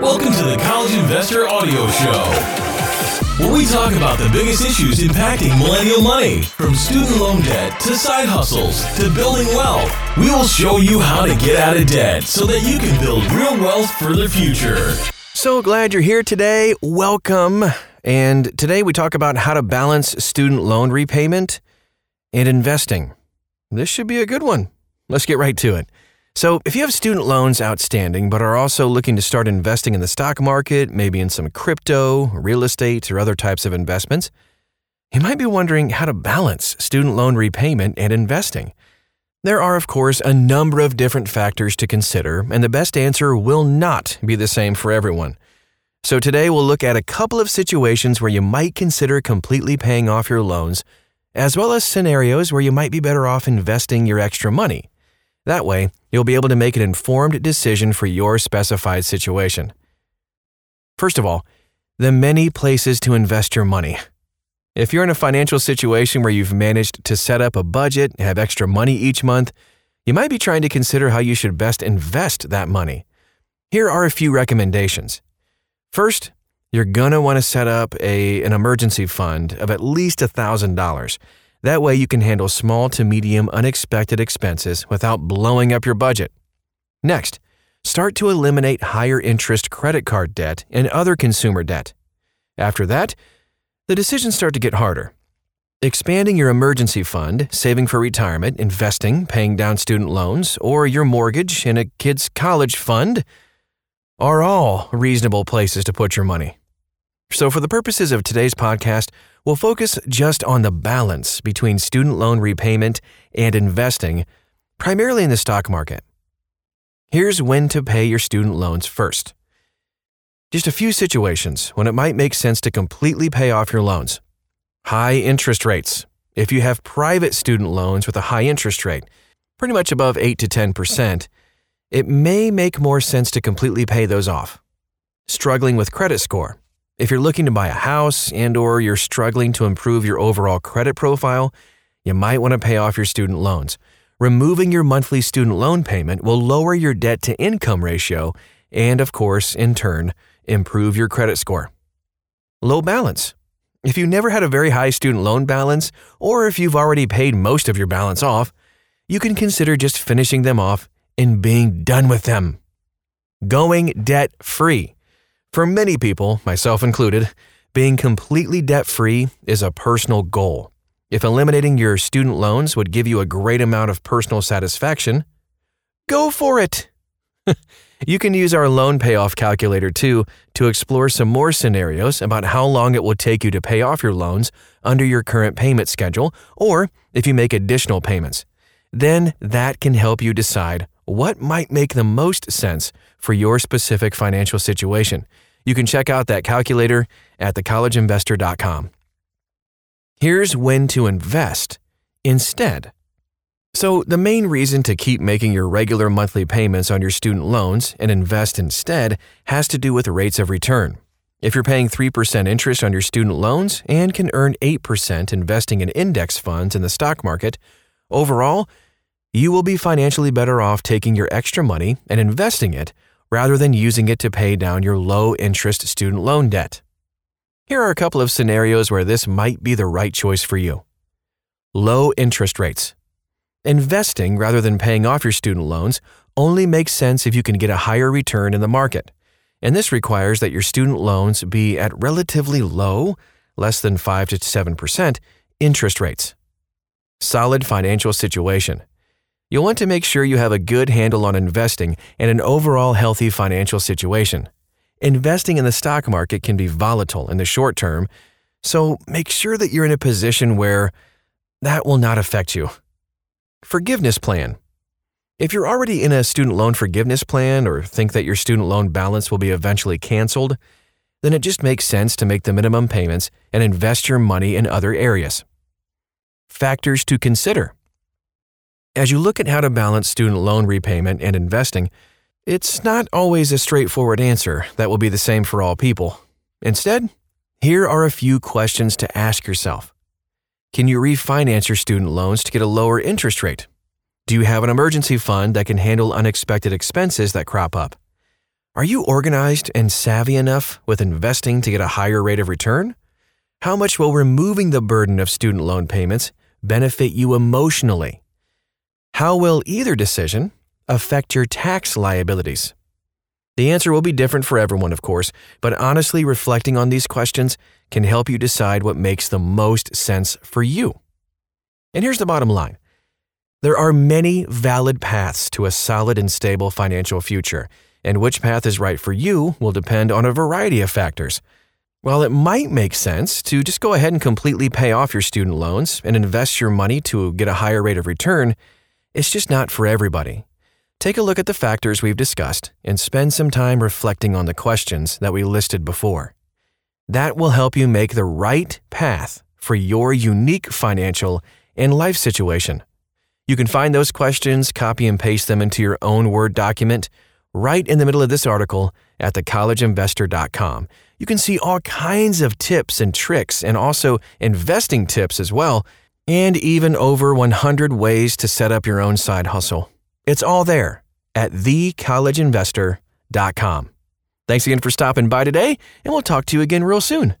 Welcome to the College Investor Audio Show, where we talk about the biggest issues impacting millennial money, from student loan debt to side hustles to building wealth. We will show you how to get out of debt so that you can build real wealth for the future. So glad you're here today. Welcome. And today we talk about how to balance student loan repayment and investing. This should be a good one. Let's get right to it. So, if you have student loans outstanding but are also looking to start investing in the stock market, maybe in some crypto, real estate, or other types of investments, you might be wondering how to balance student loan repayment and investing. There are, of course, a number of different factors to consider, and the best answer will not be the same for everyone. So, today we'll look at a couple of situations where you might consider completely paying off your loans, as well as scenarios where you might be better off investing your extra money. That way, you'll be able to make an informed decision for your specified situation. First of all, the many places to invest your money. If you're in a financial situation where you've managed to set up a budget, have extra money each month, you might be trying to consider how you should best invest that money. Here are a few recommendations. First, you're going to want to set up a, an emergency fund of at least $1,000. That way, you can handle small to medium unexpected expenses without blowing up your budget. Next, start to eliminate higher interest credit card debt and other consumer debt. After that, the decisions start to get harder. Expanding your emergency fund, saving for retirement, investing, paying down student loans, or your mortgage in a kid's college fund are all reasonable places to put your money. So, for the purposes of today's podcast, we'll focus just on the balance between student loan repayment and investing, primarily in the stock market. Here's when to pay your student loans first. Just a few situations when it might make sense to completely pay off your loans. High interest rates. If you have private student loans with a high interest rate, pretty much above 8 to 10%, it may make more sense to completely pay those off. Struggling with credit score. If you're looking to buy a house and or you're struggling to improve your overall credit profile, you might want to pay off your student loans. Removing your monthly student loan payment will lower your debt to income ratio and of course, in turn, improve your credit score. Low balance. If you never had a very high student loan balance or if you've already paid most of your balance off, you can consider just finishing them off and being done with them. Going debt free. For many people, myself included, being completely debt free is a personal goal. If eliminating your student loans would give you a great amount of personal satisfaction, go for it. you can use our loan payoff calculator too to explore some more scenarios about how long it will take you to pay off your loans under your current payment schedule or if you make additional payments. Then that can help you decide what might make the most sense for your specific financial situation. You can check out that calculator at thecollegeinvestor.com. Here's when to invest instead. So, the main reason to keep making your regular monthly payments on your student loans and invest instead has to do with rates of return. If you're paying 3% interest on your student loans and can earn 8% investing in index funds in the stock market, overall, you will be financially better off taking your extra money and investing it rather than using it to pay down your low interest student loan debt. Here are a couple of scenarios where this might be the right choice for you. Low interest rates. Investing rather than paying off your student loans only makes sense if you can get a higher return in the market. And this requires that your student loans be at relatively low, less than 5 to 7%, interest rates. Solid financial situation. You'll want to make sure you have a good handle on investing and an overall healthy financial situation. Investing in the stock market can be volatile in the short term, so make sure that you're in a position where that will not affect you. Forgiveness plan. If you're already in a student loan forgiveness plan or think that your student loan balance will be eventually canceled, then it just makes sense to make the minimum payments and invest your money in other areas. Factors to consider. As you look at how to balance student loan repayment and investing, it's not always a straightforward answer that will be the same for all people. Instead, here are a few questions to ask yourself. Can you refinance your student loans to get a lower interest rate? Do you have an emergency fund that can handle unexpected expenses that crop up? Are you organized and savvy enough with investing to get a higher rate of return? How much will removing the burden of student loan payments benefit you emotionally? How will either decision affect your tax liabilities? The answer will be different for everyone, of course, but honestly reflecting on these questions can help you decide what makes the most sense for you. And here's the bottom line there are many valid paths to a solid and stable financial future, and which path is right for you will depend on a variety of factors. While it might make sense to just go ahead and completely pay off your student loans and invest your money to get a higher rate of return, it's just not for everybody. Take a look at the factors we've discussed and spend some time reflecting on the questions that we listed before. That will help you make the right path for your unique financial and life situation. You can find those questions, copy and paste them into your own Word document right in the middle of this article at thecollegeinvestor.com. You can see all kinds of tips and tricks and also investing tips as well, and even over 100 ways to set up your own side hustle. It's all there at thecollegeinvestor.com. Thanks again for stopping by today, and we'll talk to you again real soon.